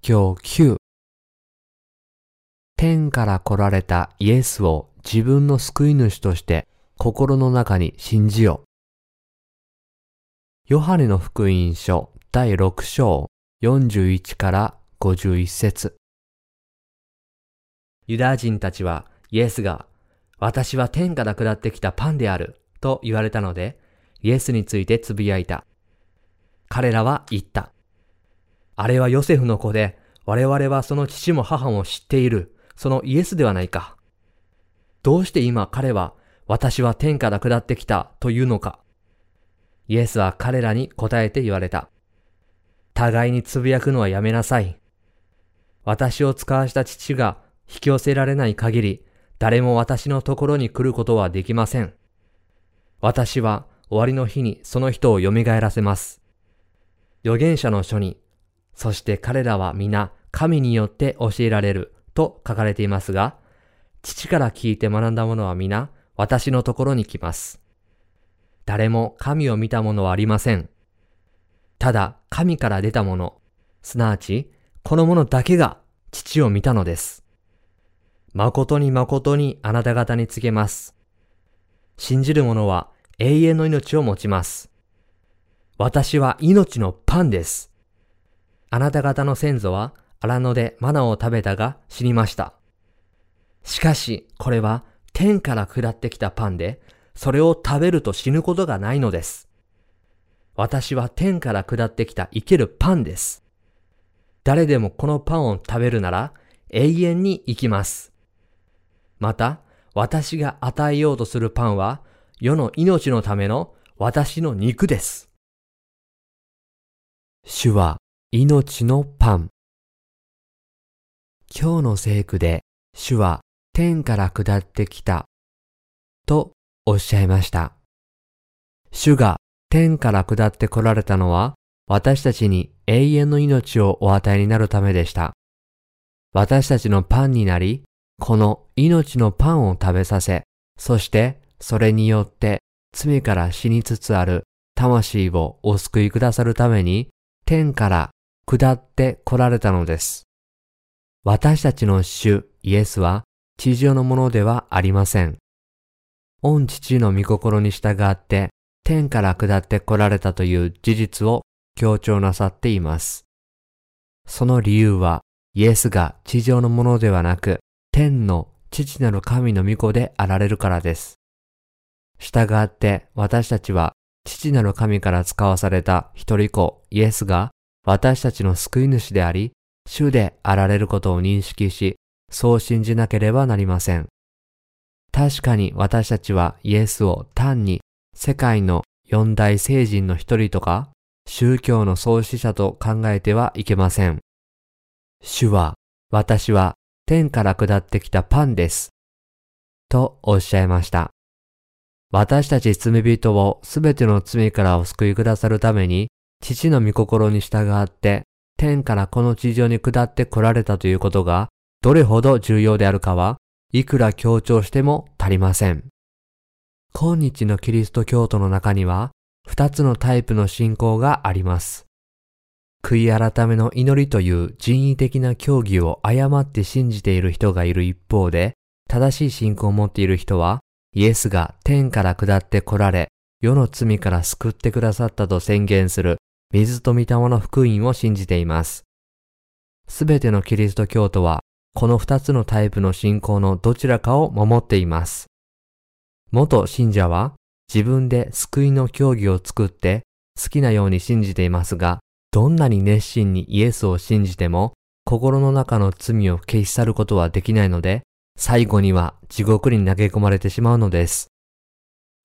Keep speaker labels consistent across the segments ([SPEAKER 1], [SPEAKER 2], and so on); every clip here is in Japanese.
[SPEAKER 1] 説教9天から来られたイエスを自分の救い主として心の中に信じよ。ヨハネの福音書第6章41から51節ユダヤ人たちはイエスが私は天から下ってきたパンであると言われたのでイエスについてつぶやいた。彼らは言った。あれはヨセフの子で、我々はその父も母も知っている、そのイエスではないか。どうして今彼は、私は天から下ってきたというのか。イエスは彼らに答えて言われた。互いにつぶやくのはやめなさい。私を使わした父が引き寄せられない限り、誰も私のところに来ることはできません。私は終わりの日にその人を蘇らせます。預言者の書にそして彼らは皆神によって教えられると書かれていますが、父から聞いて学んだ者は皆私のところに来ます。誰も神を見た者はありません。ただ神から出た者、すなわちこの者だけが父を見たのです。誠に誠にあなた方に告げます。信じる者は永遠の命を持ちます。私は命のパンです。あなた方の先祖は荒野でマナを食べたが死にました。しかし、これは天から下ってきたパンで、それを食べると死ぬことがないのです。私は天から下ってきた生けるパンです。誰でもこのパンを食べるなら永遠に生きます。また、私が与えようとするパンは世の命のための私の肉です。主は命のパン。今日の聖句で主は天から下ってきたとおっしゃいました。主が天から下って来られたのは私たちに永遠の命をお与えになるためでした。私たちのパンになり、この命のパンを食べさせ、そしてそれによって罪から死につつある魂をお救いくださるために天から下って来られたのです。私たちの主イエスは地上のものではありません。御父の御心に従って天から下って来られたという事実を強調なさっています。その理由はイエスが地上のものではなく天の父なる神の御子であられるからです。従って私たちは父なる神から使わされた一人子イエスが私たちの救い主であり、主であられることを認識し、そう信じなければなりません。確かに私たちはイエスを単に世界の四大聖人の一人とか、宗教の創始者と考えてはいけません。主は、私は天から下ってきたパンです。とおっしゃいました。私たち罪人をすべての罪からお救いくださるために、父の御心に従って天からこの地上に下って来られたということがどれほど重要であるかはいくら強調しても足りません。今日のキリスト教徒の中には二つのタイプの信仰があります。悔い改めの祈りという人為的な教義を誤って信じている人がいる一方で、正しい信仰を持っている人は、イエスが天から下って来られ、世の罪から救ってくださったと宣言する水と御霊の福音を信じています。すべてのキリスト教徒は、この二つのタイプの信仰のどちらかを守っています。元信者は、自分で救いの教義を作って好きなように信じていますが、どんなに熱心にイエスを信じても、心の中の罪を消し去ることはできないので、最後には地獄に投げ込まれてしまうのです。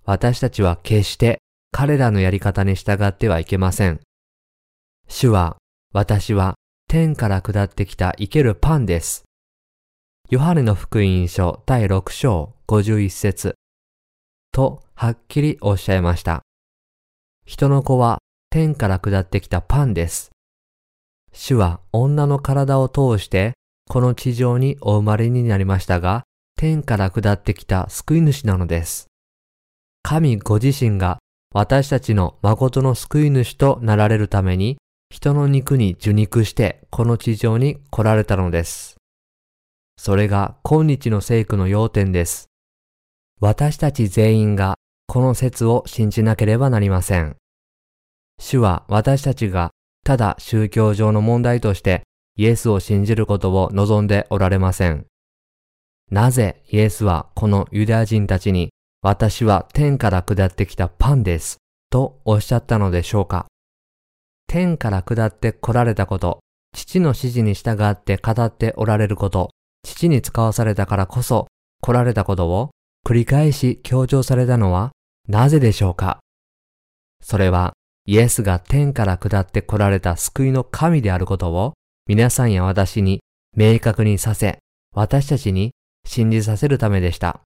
[SPEAKER 1] 私たちは決して彼らのやり方に従ってはいけません。主は、私は天から下ってきた生けるパンです。ヨハネの福音書第6章51節とはっきりおっしゃいました。人の子は天から下ってきたパンです。主は女の体を通してこの地上にお生まれになりましたが、天から下ってきた救い主なのです。神ご自身が私たちの誠の救い主となられるために人の肉に受肉してこの地上に来られたのです。それが今日の聖句の要点です。私たち全員がこの説を信じなければなりません。主は私たちがただ宗教上の問題としてイエスを信じることを望んでおられません。なぜイエスはこのユダヤ人たちに私は天から下ってきたパンですとおっしゃったのでしょうか？天から下って来られたこと、父の指示に従って語っておられること、父に使わされたからこそ来られたことを繰り返し強調されたのはなぜでしょうかそれはイエスが天から下って来られた救いの神であることを皆さんや私に明確にさせ、私たちに信じさせるためでした。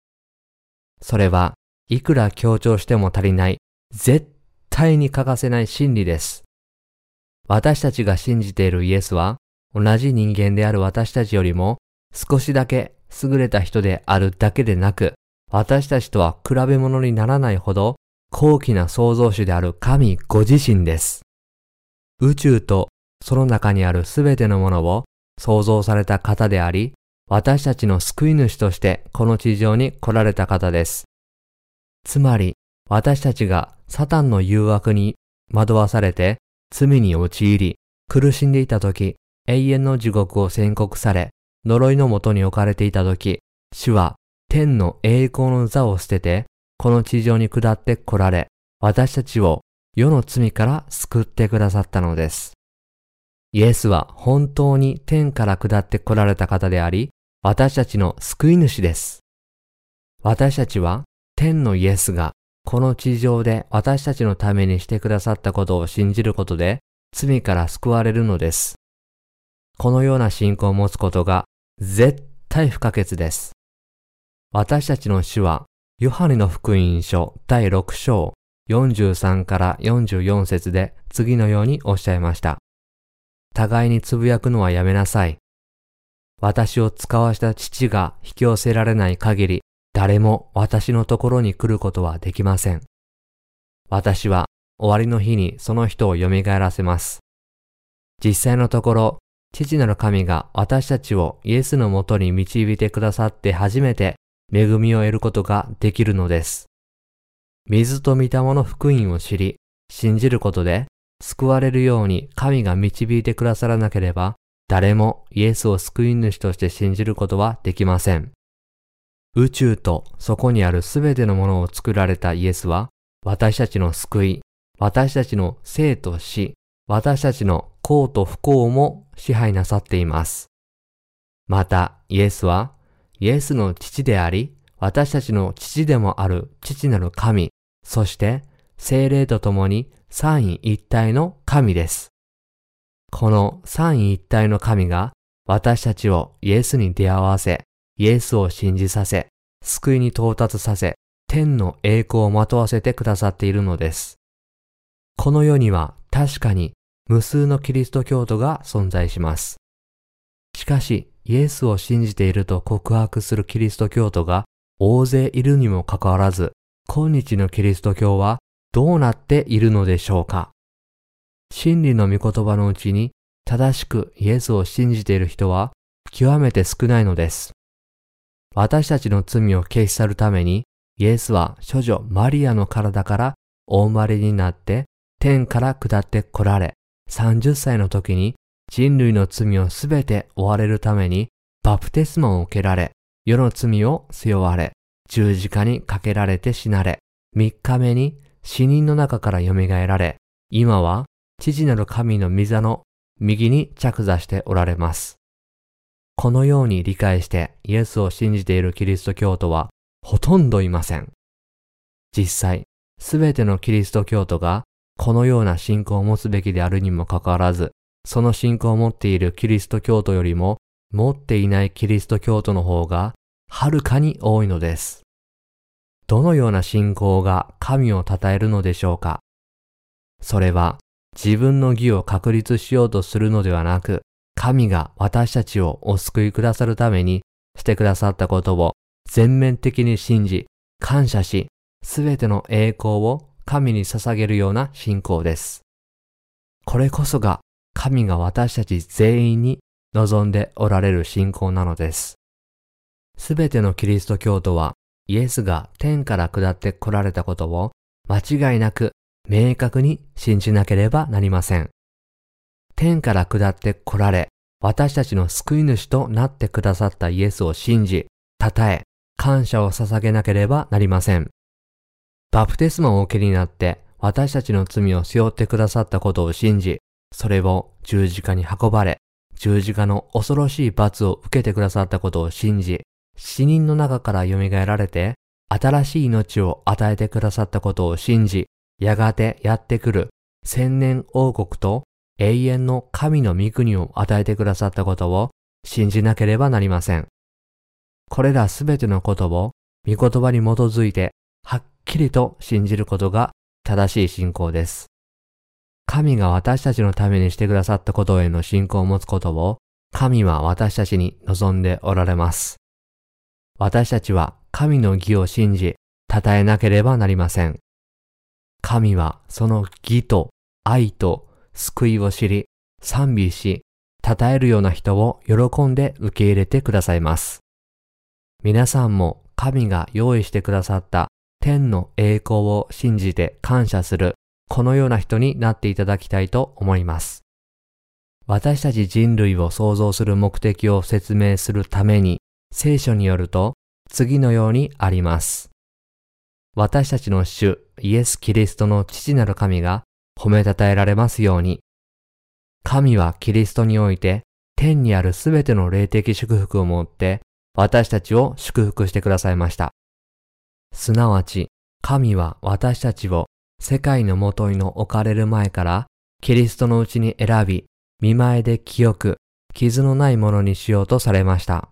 [SPEAKER 1] それはいくら強調しても足りない、絶対に欠かせない真理です。私たちが信じているイエスは、同じ人間である私たちよりも少しだけ優れた人であるだけでなく、私たちとは比べ物にならないほど高貴な創造主である神ご自身です。宇宙とその中にあるすべてのものを創造された方であり、私たちの救い主としてこの地上に来られた方です。つまり、私たちがサタンの誘惑に惑わされて罪に陥り、苦しんでいた時、永遠の地獄を宣告され、呪いのもとに置かれていた時、主は天の栄光の座を捨てて、この地上に下って来られ、私たちを世の罪から救ってくださったのです。イエスは本当に天から下って来られた方であり、私たちの救い主です。私たちは天のイエスがこの地上で私たちのためにしてくださったことを信じることで罪から救われるのです。このような信仰を持つことが絶対不可欠です。私たちの主はヨハネの福音書第6章43から44節で次のようにおっしゃいました。互いにつぶやくのはやめなさい。私を使わした父が引き寄せられない限り、誰も私のところに来ることはできません。私は終わりの日にその人を蘇らせます。実際のところ、父なる神が私たちをイエスのもとに導いてくださって初めて恵みを得ることができるのです。水と御霊の福音を知り、信じることで、救われるように神が導いてくださらなければ、誰もイエスを救い主として信じることはできません。宇宙とそこにあるすべてのものを作られたイエスは、私たちの救い、私たちの生と死、私たちの幸と不幸も支配なさっています。また、イエスはイエスの父であり、私たちの父でもある父なる神、そして精霊と共に三位一体の神です。この三位一体の神が私たちをイエスに出会わせ、イエスを信じさせ、救いに到達させ、天の栄光をまとわせてくださっているのです。この世には確かに無数のキリスト教徒が存在します。しかし、イエスを信じていると告白するキリスト教徒が大勢いるにもかかわらず、今日のキリスト教はどうなっているのでしょうか真理の御言葉のうちに正しくイエスを信じている人は極めて少ないのです。私たちの罪を消し去るためにイエスは処女マリアの体からお生まれになって天から下って来られ30歳の時に人類の罪をすべて追われるためにバプテスマを受けられ、世の罪を背負われ、十字架にかけられて死なれ、三日目に死人の中から蘇られ、今は父なる神の御座の右に着座しておられます。このように理解してイエスを信じているキリスト教徒はほとんどいません。実際、すべてのキリスト教徒がこのような信仰を持つべきであるにもかかわらず、その信仰を持っているキリスト教徒よりも、持っていないキリスト教徒の方が、はるかに多いのです。どのような信仰が神を称えるのでしょうかそれは、自分の義を確立しようとするのではなく、神が私たちをお救いくださるためにしてくださったことを全面的に信じ、感謝し、すべての栄光を神に捧げるような信仰です。これこそが神が私たち全員に望んでおられる信仰なのです。すべてのキリスト教徒はイエスが天から下って来られたことを間違いなく明確に信じなければなりません。天から下って来られ、私たちの救い主となってくださったイエスを信じ、称え、感謝を捧げなければなりません。バプテスマをお受けになって私たちの罪を背負ってくださったことを信じ、それを十字架に運ばれ、十字架の恐ろしい罰を受けてくださったことを信じ、死人の中から蘇られて、新しい命を与えてくださったことを信じ、やがてやってくる千年王国と永遠の神の御国を与えてくださったことを信じなければなりません。これらすべてのことを御言葉に基づいてはっきりと信じることが正しい信仰です。神が私たちのためにしてくださったことへの信仰を持つことを神は私たちに望んでおられます。私たちは神の義を信じ、称えなければなりません。神はその義と愛と救いを知り、賛美し、称えるような人を喜んで受け入れてくださいます。皆さんも神が用意してくださった天の栄光を信じて感謝する、このような人になっていただきたいと思います。私たち人類を創造する目的を説明するために、聖書によると次のようにあります。私たちの主イエス・キリストの父なる神が褒めたたえられますように。神はキリストにおいて天にあるすべての霊的祝福をもって私たちを祝福してくださいました。すなわち神は私たちを世界のもとにの置かれる前からキリストのうちに選び、見前で清く、傷のないものにしようとされました。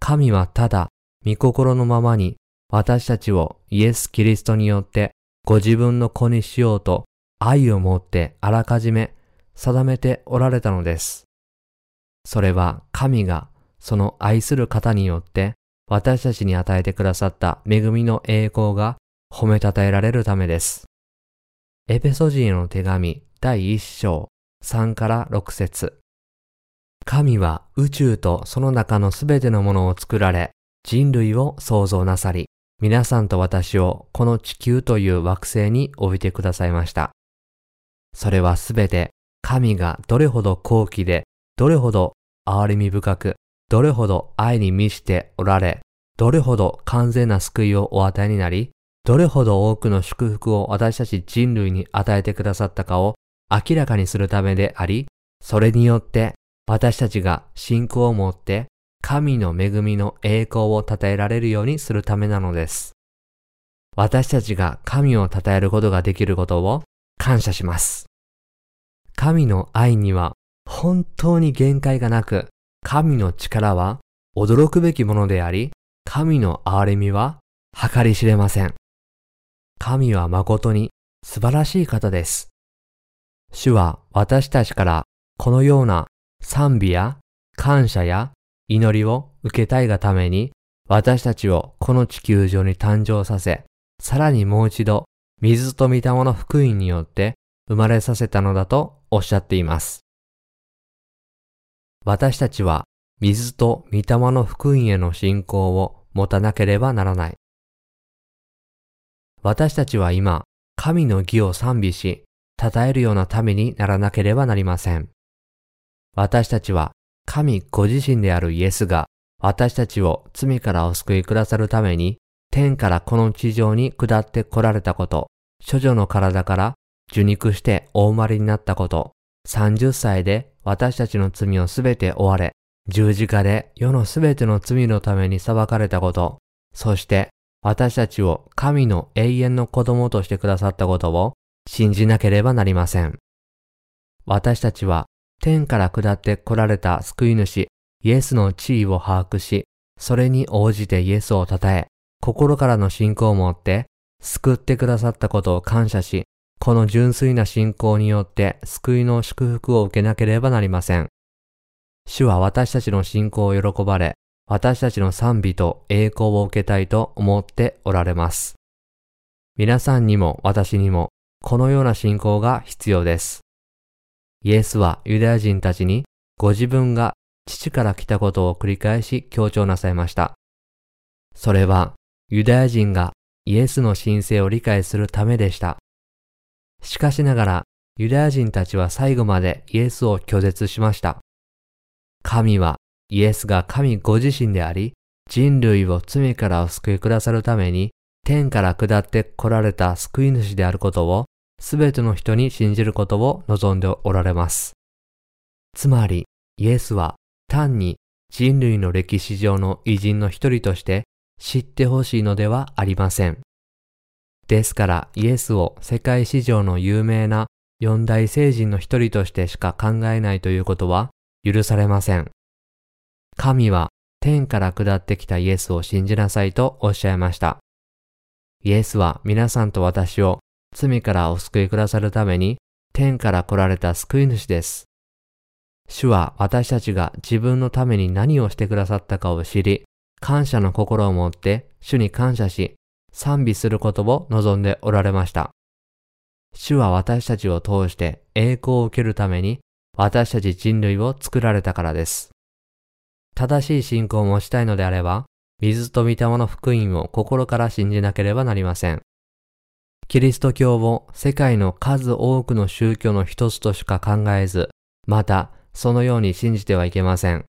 [SPEAKER 1] 神はただ、御心のままに私たちをイエス・キリストによってご自分の子にしようと愛を持ってあらかじめ定めておられたのです。それは神がその愛する方によって私たちに与えてくださった恵みの栄光が褒めたたえられるためです。エペソ人への手紙第1章3から6節神は宇宙とその中のすべてのものを作られ、人類を創造なさり、皆さんと私をこの地球という惑星に置いてくださいました。それはすべて神がどれほど高貴で、どれほど憐れみ深く、どれほど愛に満ちておられ、どれほど完全な救いをお与えになり、どれほど多くの祝福を私たち人類に与えてくださったかを明らかにするためであり、それによって私たちが信仰を持って神の恵みの栄光を称えられるようにするためなのです。私たちが神を称えることができることを感謝します。神の愛には本当に限界がなく、神の力は驚くべきものであり、神の憐れみは計り知れません。神は誠に素晴らしい方です。主は私たちからこのような賛美や感謝や祈りを受けたいがために私たちをこの地球上に誕生させ、さらにもう一度水と御霊の福音によって生まれさせたのだとおっしゃっています。私たちは水と御霊の福音への信仰を持たなければならない。私たちは今、神の義を賛美し、称えるようなためにならなければなりません。私たちは神ご自身であるイエスが私たちを罪からお救いくださるために天からこの地上に下って来られたこと、処女の体から受肉してお生まれになったこと、30歳で私たちの罪をすべて追われ、十字架で世のすべての罪のために裁かれたこと、そして私たちを神の永遠の子供としてくださったことを信じなければなりません。私たちは天から下って来られた救い主イエスの地位を把握し、それに応じてイエスを称え、心からの信仰を持って救ってくださったことを感謝し、この純粋な信仰によって救いの祝福を受けなければなりません。主は私たちの信仰を喜ばれ、私たちの賛美と栄光を受けたいと思っておられます。皆さんにも私にもこのような信仰が必要です。イエスはユダヤ人たちにご自分が父から来たことを繰り返し強調なさいました。それはユダヤ人がイエスの神聖を理解するためでした。しかしながらユダヤ人たちは最後までイエスを拒絶しました。神はイエスが神ご自身であり、人類を罪からお救いくださるために天から下って来られた救い主であることをすべての人に信じることを望んでおられます。つまり、イエスは単に人類の歴史上の偉人の一人として知ってほしいのではありません。ですからイエスを世界史上の有名な四大聖人の一人としてしか考えないということは許されません。神は天から下ってきたイエスを信じなさいとおっしゃいました。イエスは皆さんと私を罪からお救いくださるために天から来られた救い主です。主は私たちが自分のために何をしてくださったかを知り、感謝の心を持って主に感謝し、賛美することを望んでおられました。主は私たちを通して栄光を受けるために私たち人類を作られたからです。正しい信仰を持ちたいのであれば、水と御霊の福音を心から信じなければなりません。キリスト教を世界の数多くの宗教の一つとしか考えず、またそのように信じてはいけません。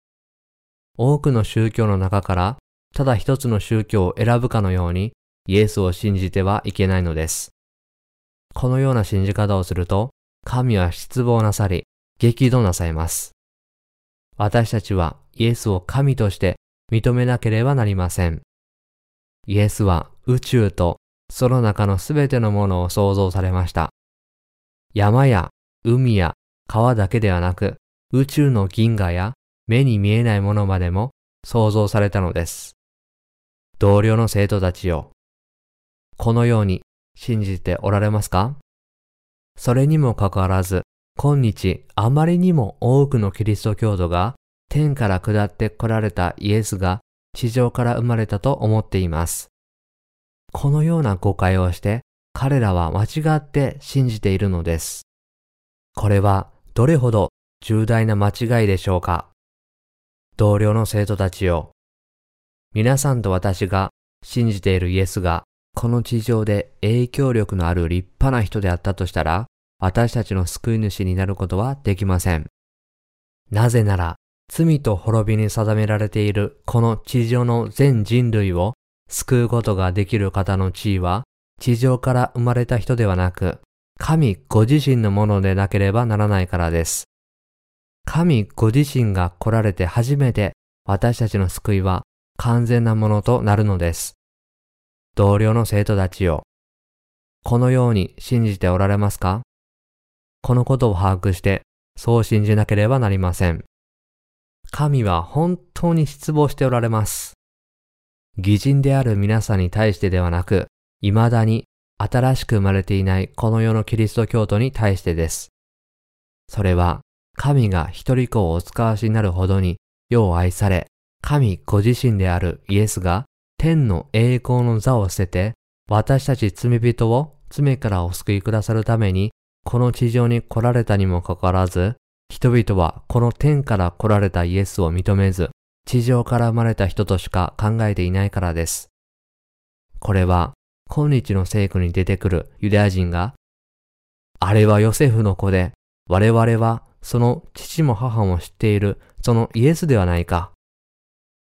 [SPEAKER 1] 多くの宗教の中からただ一つの宗教を選ぶかのようにイエスを信じてはいけないのです。このような信じ方をすると神は失望なさり激怒なさいます。私たちはイエスを神として認めなければなりません。イエスは宇宙とその中のすべてのものを創造されました。山や海や川だけではなく、宇宙の銀河や目に見えないものまでも創造されたのです。同僚の生徒たちよ。このように信じておられますか？それにもかかわらず、今日あまりにも多くのキリスト教徒が天から下って来られたイエスが地上から生まれたと思っています。このような誤解をして彼らは間違って信じているのです。これはどれほど重大な間違いでしょうか？同僚の生徒たちよ。皆さんと私が信じているイエスがこの地上で影響力のある立派な人であったとしたら私たちの救い主になることはできません。なぜなら罪と滅びに定められているこの地上の全人類を救うことができる方の地位は、地上から生まれた人ではなく、神ご自身のものでなければならないからです。神ご自身が来られて初めて私たちの救いは完全なものとなるのです。同僚の生徒たちよ。このように信じておられますか？このことを把握して、そう信じなければなりません。神は本当に失望しておられます。偽人である皆さんに対してではなく、未だに新しく生まれていないこの世のキリスト教徒に対してです。それは、神が一人子をお使わしになるほどに世を愛され、神ご自身であるイエスが天の栄光の座を捨てて、私たち罪人を罪からお救いくださるために、この地上に来られたにもかかわらず、人々はこの天から来られたイエスを認めず、地上から生まれた人としか考えていないからです。これは、今日の聖句に出てくるユダヤ人が、あれはヨセフの子で、我々はその父も母も知っているそのイエスではないか。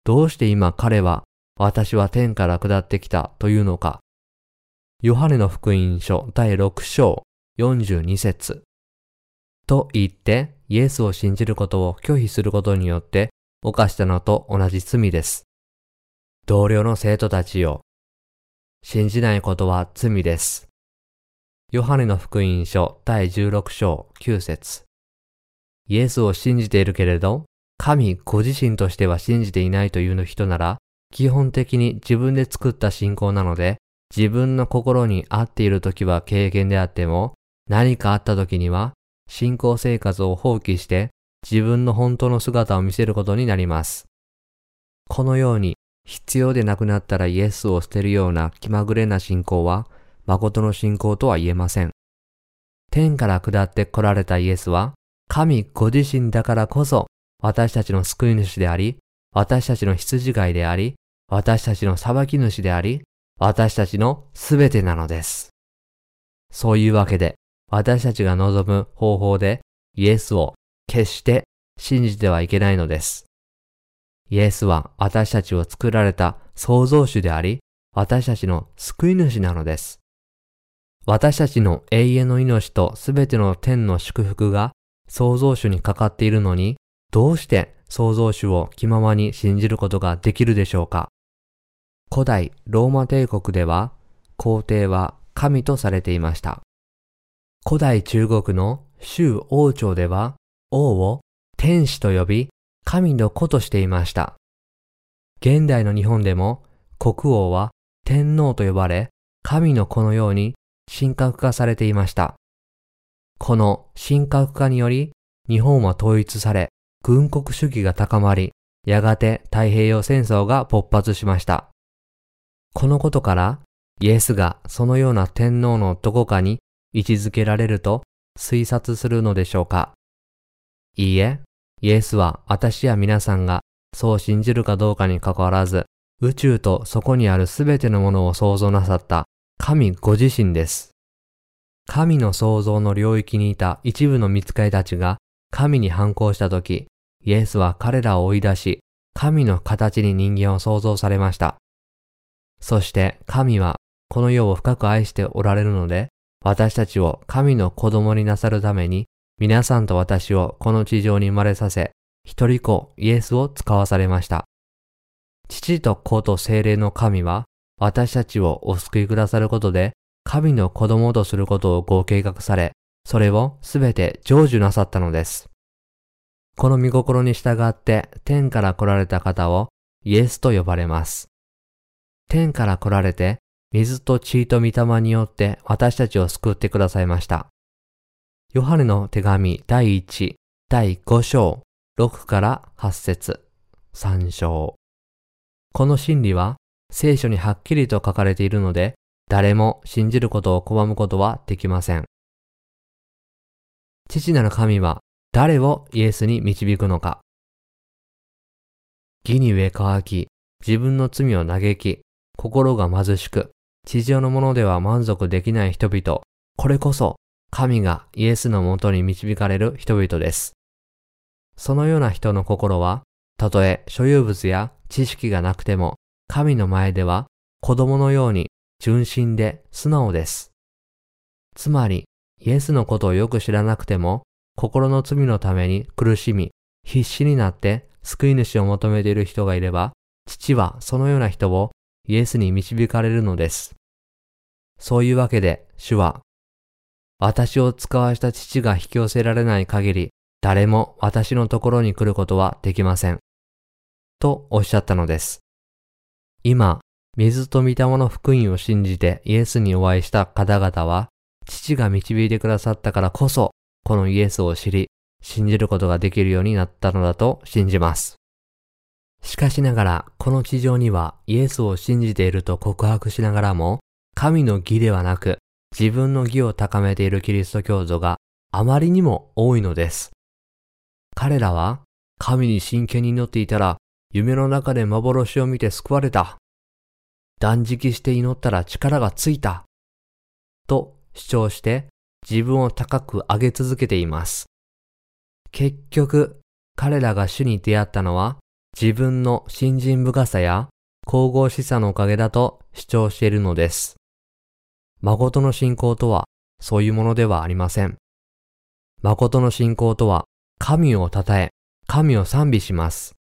[SPEAKER 1] どうして今彼は私は天から下ってきたというのか。ヨハネの福音書第6章42節と言ってイエスを信じることを拒否することによって犯したのと同じ罪です。同僚の生徒たちよ。信じないことは罪です。ヨハネの福音書第16章9節イエスを信じているけれど、神ご自身としては信じていないという人なら、基本的に自分で作った信仰なので、自分の心に合っている時は経験であっても、何かあった時には、信仰生活を放棄して自分の本当の姿を見せることになります。このように必要でなくなったらイエスを捨てるような気まぐれな信仰は誠の信仰とは言えません。天から下って来られたイエスは神ご自身だからこそ私たちの救い主であり、私たちの羊飼いであり、私たちの裁き主であり、私たちのすべてなのです。そういうわけで、私たちが望む方法でイエスを決して信じてはいけないのです。イエスは私たちを作られた創造主であり、私たちの救い主なのです。私たちの永遠の命とすべての天の祝福が創造主にかかっているのに、どうして創造主を気ままに信じることができるでしょうか？古代ローマ帝国では皇帝は神とされていました。古代中国の周王朝では王を天使と呼び神の子としていました。現代の日本でも国王は天皇と呼ばれ神の子のように神格化されていました。この神格化により日本は統一され軍国主義が高まりやがて太平洋戦争が勃発しました。このことからイエスがそのような天皇のどこかに位置づけられると推察するのでしょうかいいえ、イエスは私や皆さんがそう信じるかどうかにかかわらず、宇宙とそこにあるすべてのものを創造なさった神ご自身です。神の創造の領域にいた一部の見つかりたちが神に反抗したとき、イエスは彼らを追い出し、神の形に人間を創造されました。そして神はこの世を深く愛しておられるので、私たちを神の子供になさるために、皆さんと私をこの地上に生まれさせ、一人子イエスを使わされました。父と子と精霊の神は、私たちをお救いくださることで、神の子供とすることをご計画され、それをすべて成就なさったのです。この見心に従って天から来られた方をイエスと呼ばれます。天から来られて、水と血と御霊によって私たちを救ってくださいました。ヨハネの手紙第1、第5章、6から8節3章。この真理は聖書にはっきりと書かれているので、誰も信じることを拒むことはできません。父なる神は誰をイエスに導くのか。義に上乾き、自分の罪を嘆き、心が貧しく、地上のものでは満足できない人々、これこそ神がイエスのもとに導かれる人々です。そのような人の心は、たとえ所有物や知識がなくても、神の前では子供のように純真で素直です。つまり、イエスのことをよく知らなくても、心の罪のために苦しみ、必死になって救い主を求めている人がいれば、父はそのような人をイエスに導かれるのです。そういうわけで、主は、私を使わした父が引き寄せられない限り、誰も私のところに来ることはできません。とおっしゃったのです。今、水と御霊の福音を信じてイエスにお会いした方々は、父が導いてくださったからこそ、このイエスを知り、信じることができるようになったのだと信じます。しかしながら、この地上にはイエスを信じていると告白しながらも、神の義ではなく、自分の義を高めているキリスト教徒があまりにも多いのです。彼らは、神に真剣に祈っていたら、夢の中で幻を見て救われた。断食して祈ったら力がついた。と主張して自分を高く上げ続けています。結局、彼らが主に出会ったのは自分の信心深さや神々しさのおかげだと主張しているのです。誠の信仰とはそういうものではありません。誠の信仰とは神を称え、神を賛美します。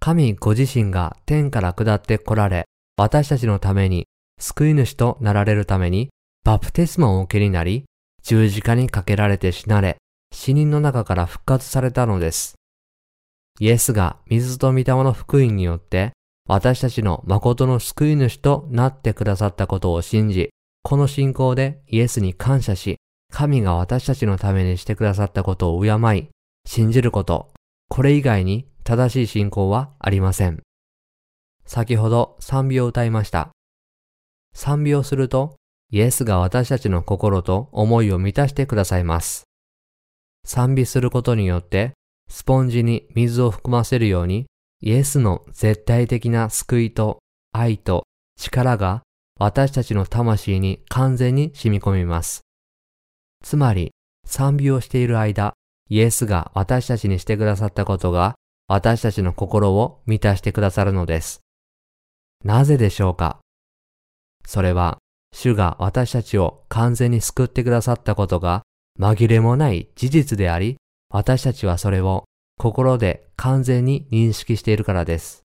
[SPEAKER 1] 神ご自身が天から下って来られ、私たちのために救い主となられるためにバプテスマをお受けになり、十字架にかけられて死なれ、死人の中から復活されたのです。イエスが水と御霊の福音によって私たちの誠の救い主となってくださったことを信じ、この信仰でイエスに感謝し、神が私たちのためにしてくださったことを敬い、信じること、これ以外に正しい信仰はありません。先ほど賛美を歌いました。賛美をすると、イエスが私たちの心と思いを満たしてくださいます。賛美することによってスポンジに水を含ませるようにイエスの絶対的な救いと愛と力が私たちの魂に完全に染み込みます。つまり賛美をしている間、イエスが私たちにしてくださったことが私たちの心を満たしてくださるのです。なぜでしょうか？それは主が私たちを完全に救ってくださったことが紛れもない事実であり、私たちはそれを心で完全に認識しているからです。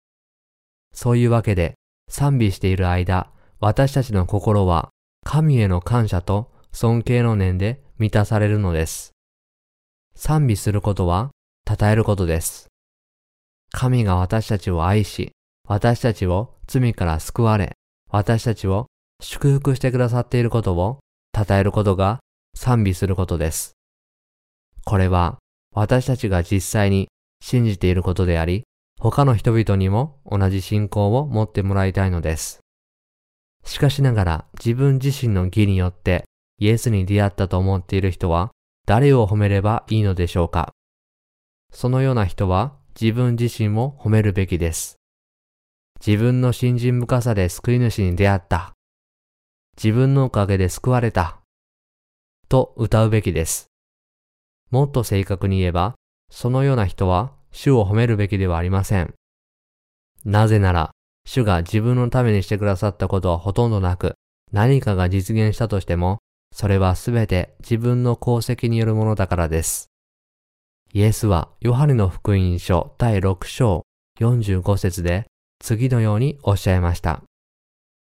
[SPEAKER 1] そういうわけで賛美している間、私たちの心は神への感謝と尊敬の念で満たされるのです。賛美することは称えることです。神が私たちを愛し、私たちを罪から救われ、私たちを祝福してくださっていることを称えることが賛美することです。これは私たちが実際に信じていることであり、他の人々にも同じ信仰を持ってもらいたいのです。しかしながら自分自身の義によってイエスに出会ったと思っている人は誰を褒めればいいのでしょうかそのような人は自分自身も褒めるべきです。自分の信心深さで救い主に出会った。自分のおかげで救われた。と歌うべきです。もっと正確に言えば、そのような人は主を褒めるべきではありません。なぜなら、主が自分のためにしてくださったことはほとんどなく、何かが実現したとしても、それはすべて自分の功績によるものだからです。イエスはヨハネの福音書第6章45節で次のようにおっしゃいました。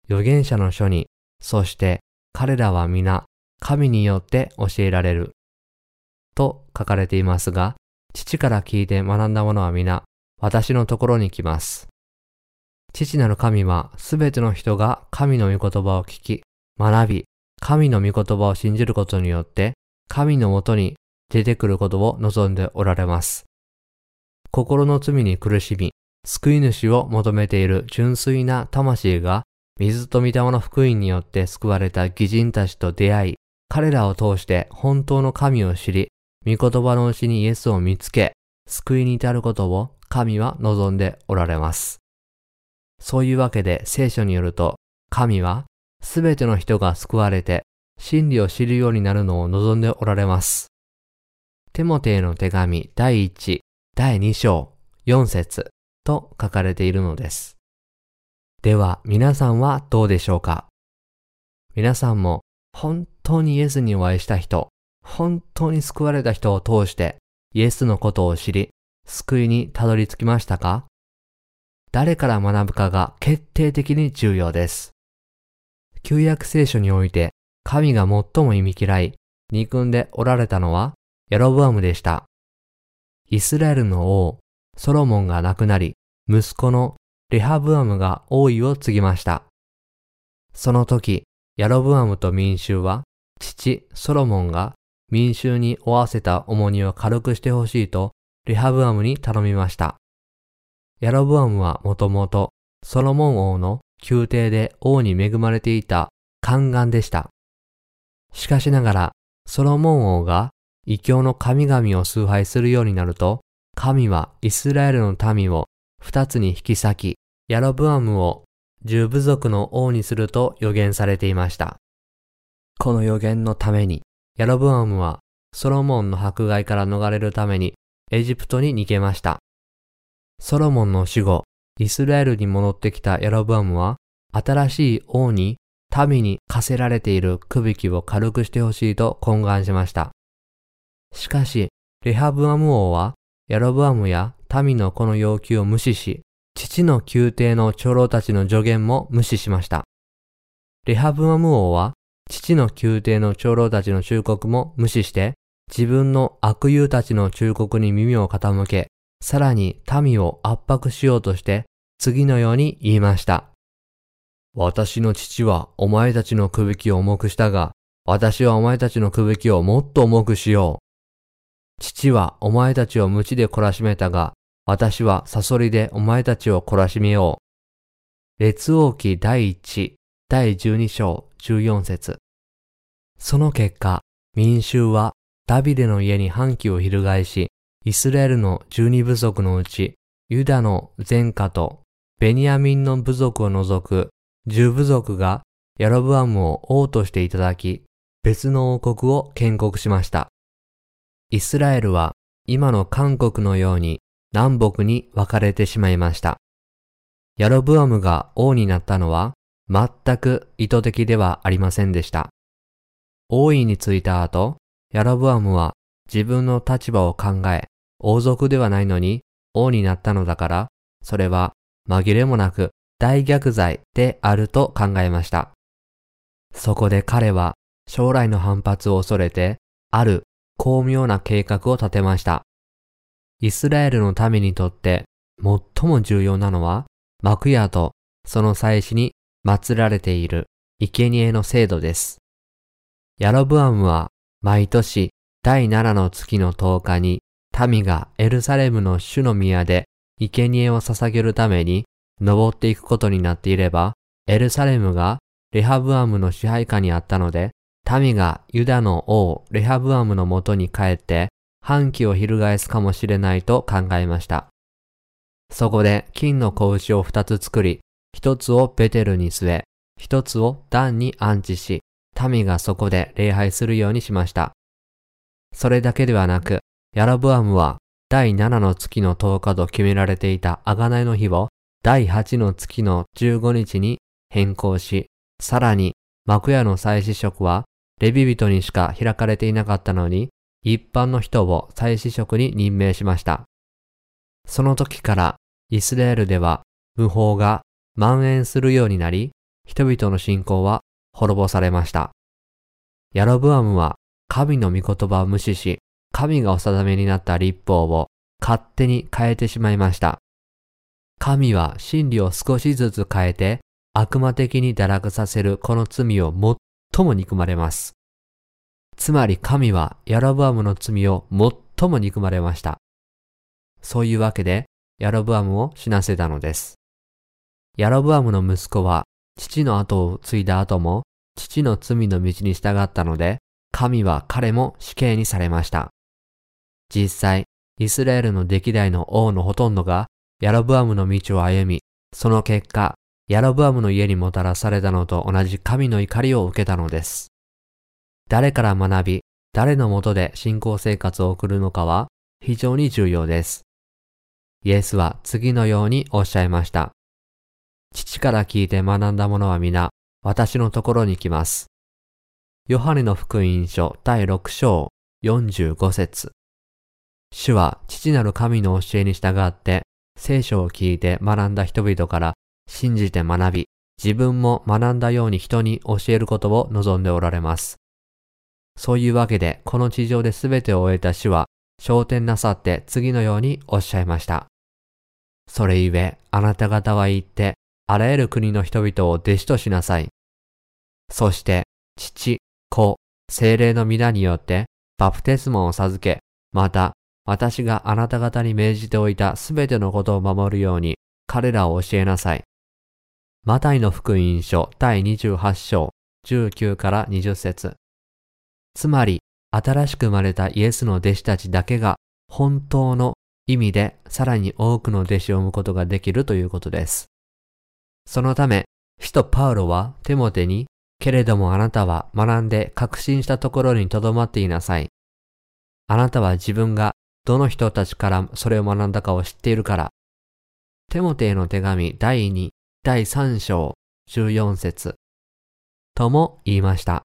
[SPEAKER 1] 預言者の書に、そして彼らは皆神によって教えられる。と書かれていますが、父から聞いて学んだ者は皆、私のところに来ます。父なる神はすべての人が神の御言葉を聞き、学び、神の御言葉を信じることによって、神のもとに出てくることを望んでおられます。心の罪に苦しみ、救い主を求めている純粋な魂が、水と御霊の福音によって救われた義人たちと出会い、彼らを通して本当の神を知り、御言葉のうちにイエスを見つけ、救いに至ることを神は望んでおられます。そういうわけで聖書によると、神はすべての人が救われて真理を知るようになるのを望んでおられます。テモテへの手紙第1、第2章、4節と書かれているのです。では皆さんはどうでしょうか？皆さんも本当にイエスにお会いした人、本当に救われた人を通してイエスのことを知り、救いにたどり着きましたか？誰から学ぶかが決定的に重要です。旧約聖書において神が最も意味嫌い、憎んでおられたのはヤロブアムでした。イスラエルの王、ソロモンが亡くなり、息子のレハブアムが王位を継ぎました。その時、ヤロブアムと民衆は、父ソロモンが民衆に負わせた重荷を軽くしてほしいと、レハブアムに頼みました。ヤロブアムはもともとソロモン王の宮廷で王に恵まれていた宦官でした。しかしながら、ソロモン王が異教の神々を崇拝するようになると、神はイスラエルの民を二つに引き裂き、ヤロブアムを十部族の王にすると予言されていました。この予言のために、ヤロブアムはソロモンの迫害から逃れるためにエジプトに逃げました。ソロモンの死後、イスラエルに戻ってきたヤロブアムは、新しい王に民に課せられている区引きを軽くしてほしいと懇願しました。しかし、レハブアム王は、ヤロブアムや民のこの要求を無視し、父の宮廷の長老たちの助言も無視しました。レハブアム王は、父の宮廷の長老たちの忠告も無視して、自分の悪友たちの忠告に耳を傾け、さらに民を圧迫しようとして、次のように言いました。私の父はお前たちの首輝を重くしたが、私はお前たちの首輝をもっと重くしよう。父はお前たちを鞭で懲らしめたが、私はサソリでお前たちを懲らしめよう。列王記第1、第12章14節その結果、民衆はダビデの家に反旗を翻し、イスラエルの十二部族のうち、ユダの前科とベニヤミンの部族を除く十部族がヤロブアムを王としていただき、別の王国を建国しました。イスラエルは今の韓国のように南北に分かれてしまいました。ヤロブアムが王になったのは全く意図的ではありませんでした。王位についた後、ヤロブアムは自分の立場を考え、王族ではないのに王になったのだから、それは紛れもなく大逆罪であると考えました。そこで彼は将来の反発を恐れて、ある巧妙な計画を立てました。イスラエルの民にとって最も重要なのは、幕屋とその祭祀に祀られている生贄の制度です。ヤロブアムは毎年第7の月の10日に民がエルサレムの主の宮で生贄を捧げるために登っていくことになっていれば、エルサレムがレハブアムの支配下にあったので、民がユダの王レハブアムのもとに帰って反旗を翻すかもしれないと考えました。そこで金の子牛を二つ作り、一つをベテルに据え、一つをダンに安置し、民がそこで礼拝するようにしました。それだけではなく、ヤラブアムは第7の月の10日と決められていた贖いの日を第8の月の15日に変更し、さらに幕屋の祭司職はレビ人にしか開かれていなかったのに、一般の人を祭司職に任命しました。その時からイスラエルでは無法が蔓延するようになり、人々の信仰は滅ぼされました。ヤロブアムは神の御言葉を無視し、神がお定めになった立法を勝手に変えてしまいました。神は真理を少しずつ変えて悪魔的に堕落させるこの罪を最も憎まれます。つまり神はヤロブアムの罪を最も憎まれました。そういうわけでヤロブアムを死なせたのです。ヤロブアムの息子は父の後を継いだ後も父の罪の道に従ったので神は彼も死刑にされました。実際、イスラエルの歴代の王のほとんどがヤロブアムの道を歩み、その結果、ヤロブアムの家にもたらされたのと同じ神の怒りを受けたのです。誰から学び、誰のもとで信仰生活を送るのかは非常に重要です。イエスは次のようにおっしゃいました。父から聞いて学んだ者は皆、私のところに来ます。ヨハネの福音書第6章45節主は父なる神の教えに従って聖書を聞いて学んだ人々から信じて学び、自分も学んだように人に教えることを望んでおられます。そういうわけで、この地上で全てを終えた主は、昇天なさって次のようにおっしゃいました。それゆえ、あなた方は言って、あらゆる国の人々を弟子としなさい。そして、父、子、精霊の皆によって、バプテスマを授け、また、私があなた方に命じておいたすべてのことを守るように彼らを教えなさい。マタイの福音書第28章19から20節つまり、新しく生まれたイエスの弟子たちだけが本当の意味でさらに多くの弟子を生むことができるということです。そのため、使徒パウロはテモテに、けれどもあなたは学んで確信したところに留まっていなさい。あなたは自分がどの人たちからそれを学んだかを知っているから。テモテへの手紙第2、第3章14節とも言いました。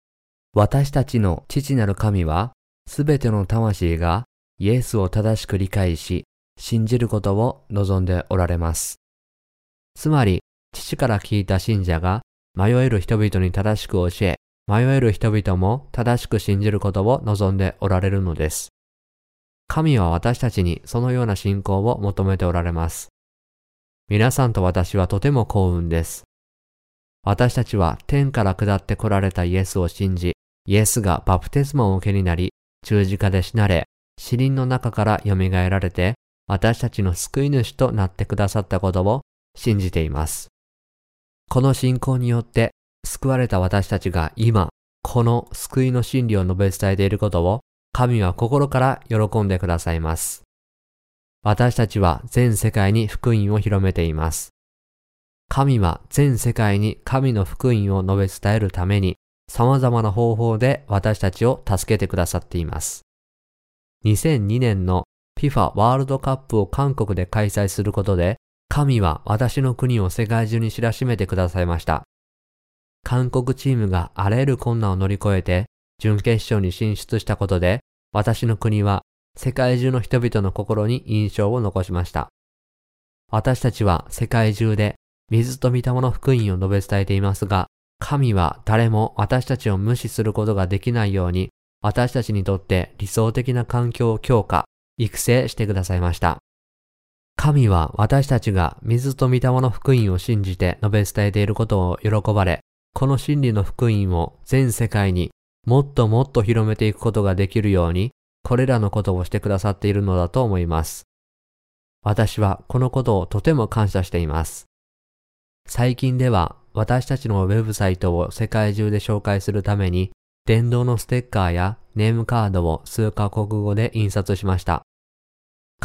[SPEAKER 1] 私たちの父なる神は、すべての魂がイエスを正しく理解し、信じることを望んでおられます。つまり、父から聞いた信者が迷える人々に正しく教え、迷える人々も正しく信じることを望んでおられるのです。神は私たちにそのような信仰を求めておられます。皆さんと私はとても幸運です。私たちは天から下って来られたイエスを信じ、イエスがバプテスマを受けになり、十字架で死なれ、死人の中から蘇られて、私たちの救い主となってくださったことを信じています。この信仰によって救われた私たちが今、この救いの真理を述べ伝えていることを神は心から喜んでくださいます。私たちは全世界に福音を広めています。神は全世界に神の福音を述べ伝えるために様々な方法で私たちを助けてくださっています。2002年の FIFA ワールドカップを韓国で開催することで、神は私の国を世界中に知らしめてくださいました。韓国チームがあらゆる困難を乗り越えて、準決勝に進出したことで、私の国は世界中の人々の心に印象を残しました。私たちは世界中で水と御霊の福音を述べ伝えていますが、神は誰も私たちを無視することができないように、私たちにとって理想的な環境を強化、育成してくださいました。神は私たちが水と御霊の福音を信じて述べ伝えていることを喜ばれ、この真理の福音を全世界にもっともっと広めていくことができるように、これらのことをしてくださっているのだと思います。私はこのことをとても感謝しています。最近では私たちのウェブサイトを世界中で紹介するために、電動のステッカーやネームカードを数カ国語で印刷しました。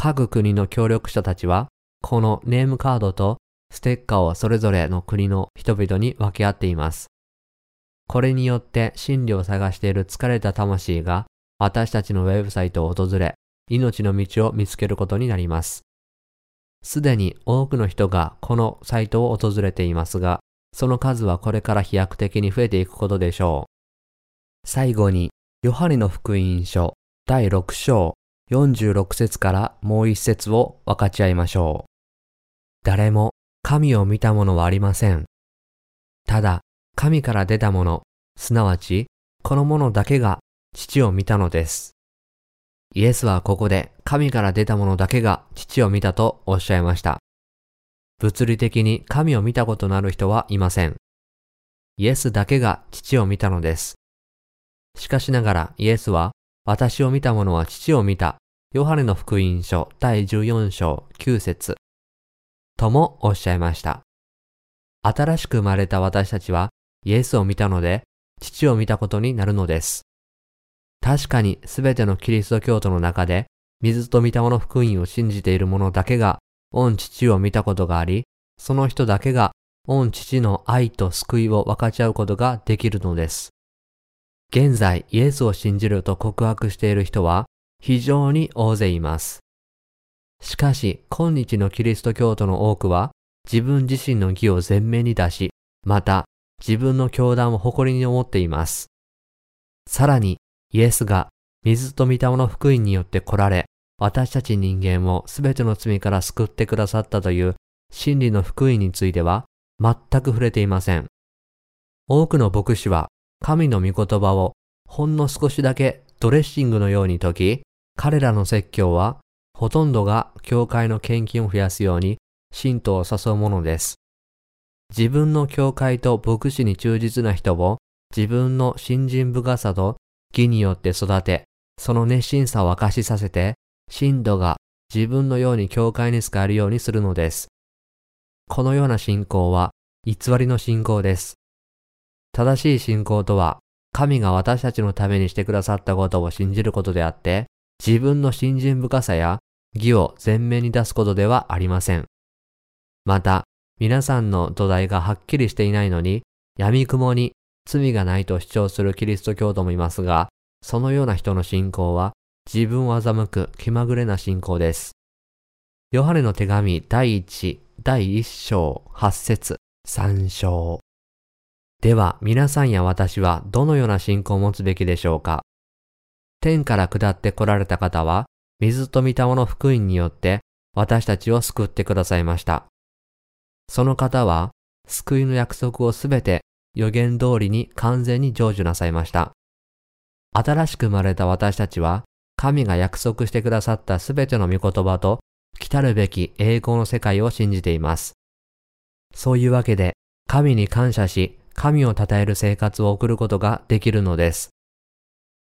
[SPEAKER 1] 各国の協力者たちは、このネームカードとステッカーをそれぞれの国の人々に分け合っています。これによって真理を探している疲れた魂が私たちのウェブサイトを訪れ、命の道を見つけることになります。すでに多くの人がこのサイトを訪れていますが、その数はこれから飛躍的に増えていくことでしょう。最後に、ヨハネの福音書第6章46節からもう一節を分かち合いましょう。誰も神を見たものはありません。ただ、神から出たもの、すなわち、このものだけが父を見たのです。イエスはここで神から出たものだけが父を見たとおっしゃいました。物理的に神を見たことのある人はいません。イエスだけが父を見たのです。しかしながらイエスは私を見た者は父を見た。ヨハネの福音書第14章9節ともおっしゃいました。新しく生まれた私たちはイエスを見たので父を見たことになるのです。確かにすべてのキリスト教徒の中で水と御霊の福音を信じている者だけが御父を見たことがあり、その人だけが御父の愛と救いを分かち合うことができるのです。現在イエスを信じると告白している人は非常に大勢います。しかし今日のキリスト教徒の多くは自分自身の義を前面に出し、また自分の教団を誇りに思っています。さらにイエスが水と御霊の福音によって来られ、私たち人間をすべての罪から救ってくださったという真理の福音については全く触れていません。多くの牧師は神の御言葉をほんの少しだけドレッシングのように解き、彼らの説教はほとんどが教会の献金を増やすように信徒を誘うものです。自分の教会と牧師に忠実な人を自分の信心深さと義によって育て、その熱心さを明かしさせて、信徒が自分のように教会に使えるようにするのです。このような信仰は偽りの信仰です。正しい信仰とは、神が私たちのためにしてくださったことを信じることであって、自分の信心深さや義を前面に出すことではありません。また、皆さんの土台がはっきりしていないのに、闇雲に罪がないと主張するキリスト教徒もいますが、そのような人の信仰は自分を欺く気まぐれな信仰です。ヨハネの手紙第一、第一章、八節、三章。では皆さんや私はどのような信仰を持つべきでしょうか？天から下って来られた方は、水と御霊の福音によって私たちを救ってくださいました。その方は、救いの約束をすべて予言通りに完全に成就なさいました。新しく生まれた私たちは、神が約束してくださったすべての御言葉と、来たるべき栄光の世界を信じています。そういうわけで、神に感謝し、神を称える生活を送ることができるのです。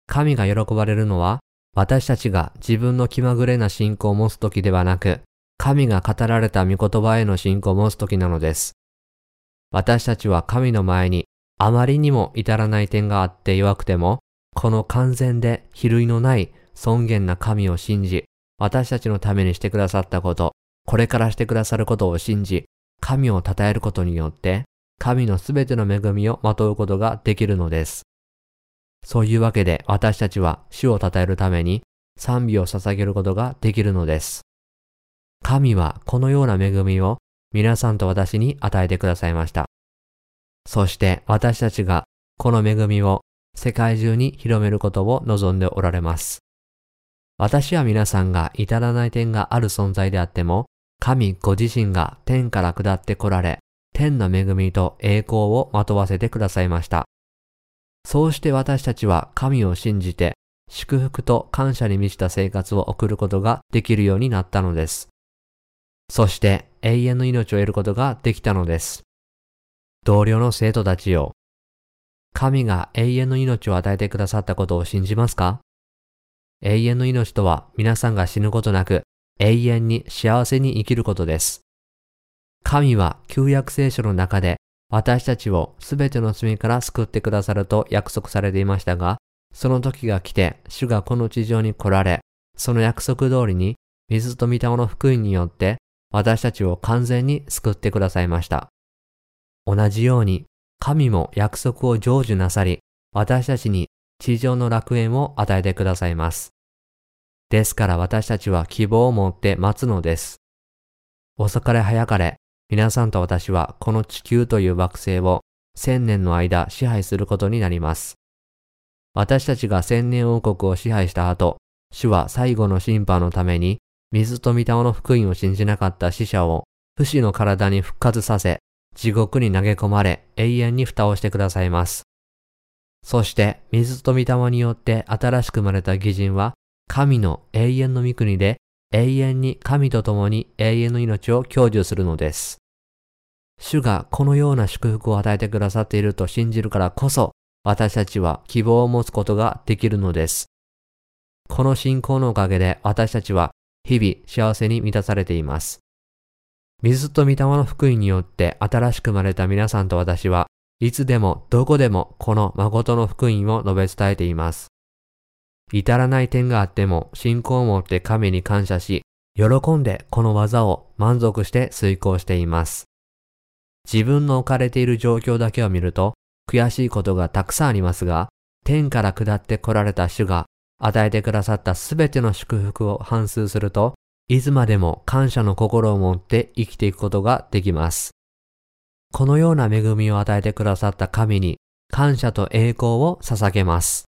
[SPEAKER 1] 神が喜ばれるのは、私たちが自分の気まぐれな信仰を持つときではなく、神が語られた御言葉への信仰を持つときなのです。私たちは神の前にあまりにも至らない点があって弱くても、この完全で比類のない尊厳な神を信じ、私たちのためにしてくださったこと、これからしてくださることを信じ、神を称えることによって、神のすべての恵みをまとうことができるのです。そういうわけで私たちは主を称えるために賛美を捧げることができるのです。神はこのような恵みを皆さんと私に与えてくださいました。そして私たちがこの恵みを世界中に広めることを望んでおられます。私は皆さんが至らない点がある存在であっても、神ご自身が天から下って来られ、天の恵みと栄光をまとわせてくださいました。そうして私たちは神を信じて、祝福と感謝に満ちた生活を送ることができるようになったのです。そして永遠の命を得ることができたのです。同僚の生徒たちよ。神が永遠の命を与えてくださったことを信じますか？永遠の命とは皆さんが死ぬことなく永遠に幸せに生きることです。神は旧約聖書の中で私たちをすべての罪から救ってくださると約束されていましたが、その時が来て主がこの地上に来られ、その約束通りに水と御霊の福音によって私たちを完全に救ってくださいました。同じように神も約束を成就なさり、私たちに地上の楽園を与えてくださいます。ですから私たちは希望を持って待つのです。遅かれ早かれ、皆さんと私はこの地球という惑星を千年の間支配することになります。私たちが千年王国を支配した後、主は最後の審判のために、水と御霊の福音を信じなかった死者を不死の体に復活させ、地獄に投げ込まれ永遠に蓋をしてくださいます。そして水と御霊によって新しく生まれた義人は神の永遠の御国で永遠に神と共に永遠の命を享受するのです。主がこのような祝福を与えてくださっていると信じるからこそ私たちは希望を持つことができるのです。この信仰のおかげで私たちは日々幸せに満たされています。水と御霊の福音によって新しく生まれた皆さんと私はいつでもどこでもこの誠の福音を述べ伝えています。至らない点があっても信仰を持って神に感謝し、喜んでこの技を満足して遂行しています。自分の置かれている状況だけを見ると悔しいことがたくさんありますが、天から下って来られた主が与えてくださったすべての祝福を反数すると、いつまでも感謝の心を持って生きていくことができます。このような恵みを与えてくださった神に感謝と栄光を捧げます。